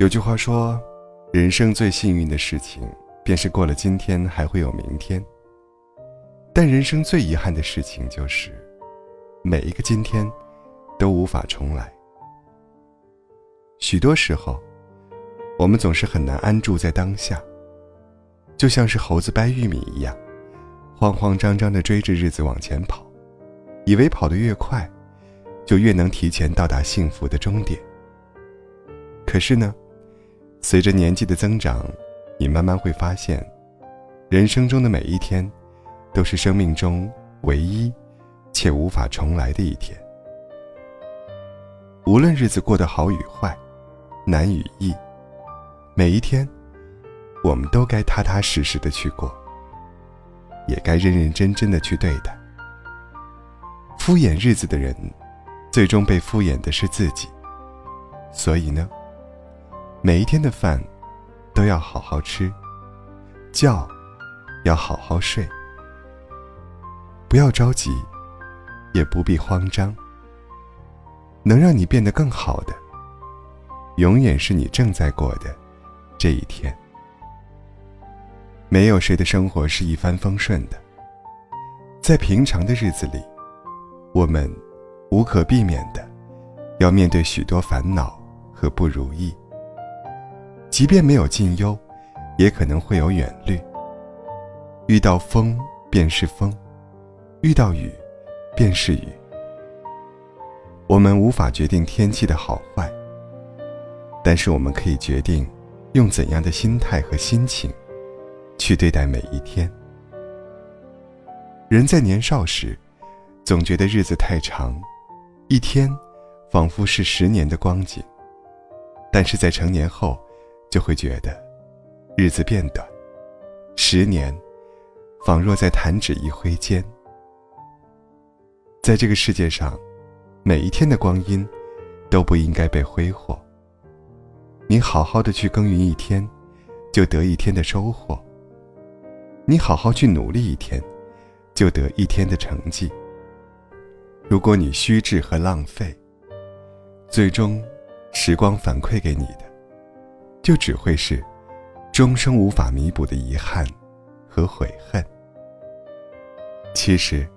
有句话说，人生最幸运的事情，便是过了今天还会有明天。但人生最遗憾的事情，就是每一个今天都无法重来。许多时候，我们总是很难安住在当下，就像是猴子掰玉米一样，慌慌张张地追着日子往前跑，以为跑得越快，就越能提前到达幸福的终点。可是呢？随着年纪的增长，你慢慢会发现，人生中的每一天，都是生命中唯一且无法重来的一天。无论日子过得好与坏，难与易，每一天，我们都该踏踏实实的去过，也该认认真真的去对待。敷衍日子的人，最终被敷衍的是自己。所以呢？每一天的饭，都要好好吃，觉要好好睡，不要着急，也不必慌张。能让你变得更好的，永远是你正在过的这一天。没有谁的生活是一帆风顺的，在平常的日子里，我们无可避免的要面对许多烦恼和不如意。即便没有近忧，也可能会有远虑。遇到风便是风，遇到雨便是雨。我们无法决定天气的好坏，但是我们可以决定用怎样的心态和心情去对待每一天。人在年少时，总觉得日子太长，一天仿佛是十年的光景，但是在成年后。就会觉得，日子变短，十年，仿若在弹指一挥间。在这个世界上，每一天的光阴，都不应该被挥霍。你好好的去耕耘一天，就得一天的收获；你好好去努力一天，就得一天的成绩。如果你虚掷和浪费，最终，时光反馈给你的。就只会是终生无法弥补的遗憾和悔恨。其实，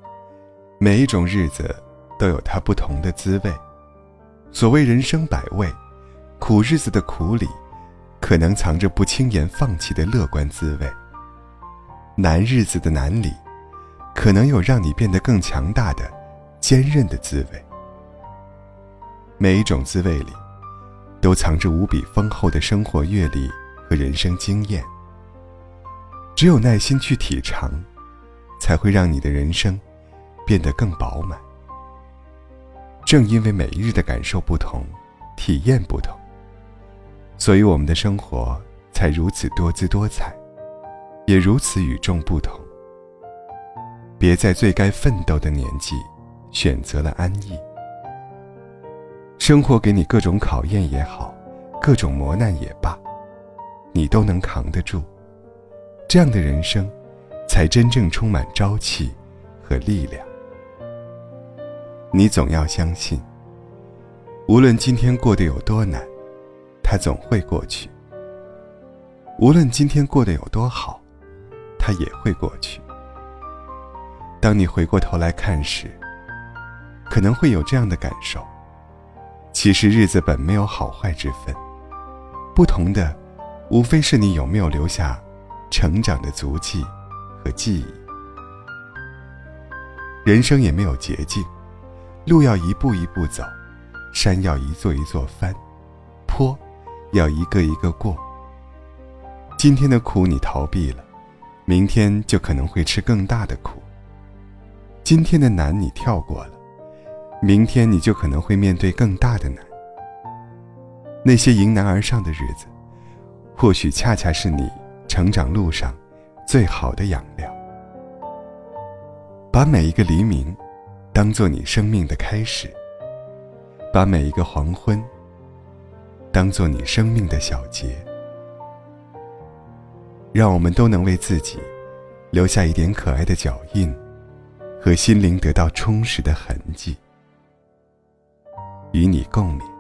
每一种日子都有它不同的滋味。所谓人生百味，苦日子的苦里，可能藏着不轻言放弃的乐观滋味；难日子的难里，可能有让你变得更强大的坚韧的滋味。每一种滋味里。都藏着无比丰厚的生活阅历和人生经验。只有耐心去体尝，才会让你的人生变得更饱满。正因为每一日的感受不同，体验不同，所以我们的生活才如此多姿多彩，也如此与众不同。别在最该奋斗的年纪，选择了安逸。生活给你各种考验也好，各种磨难也罢，你都能扛得住。这样的人生，才真正充满朝气和力量。你总要相信，无论今天过得有多难，它总会过去；无论今天过得有多好，它也会过去。当你回过头来看时，可能会有这样的感受。其实日子本没有好坏之分，不同的，无非是你有没有留下成长的足迹和记忆。人生也没有捷径，路要一步一步走，山要一座一座翻，坡要一个一个过。今天的苦你逃避了，明天就可能会吃更大的苦。今天的难你跳过了。明天你就可能会面对更大的难。那些迎难而上的日子，或许恰恰是你成长路上最好的养料。把每一个黎明，当做你生命的开始；把每一个黄昏，当做你生命的小结。让我们都能为自己留下一点可爱的脚印，和心灵得到充实的痕迹。与你共鸣。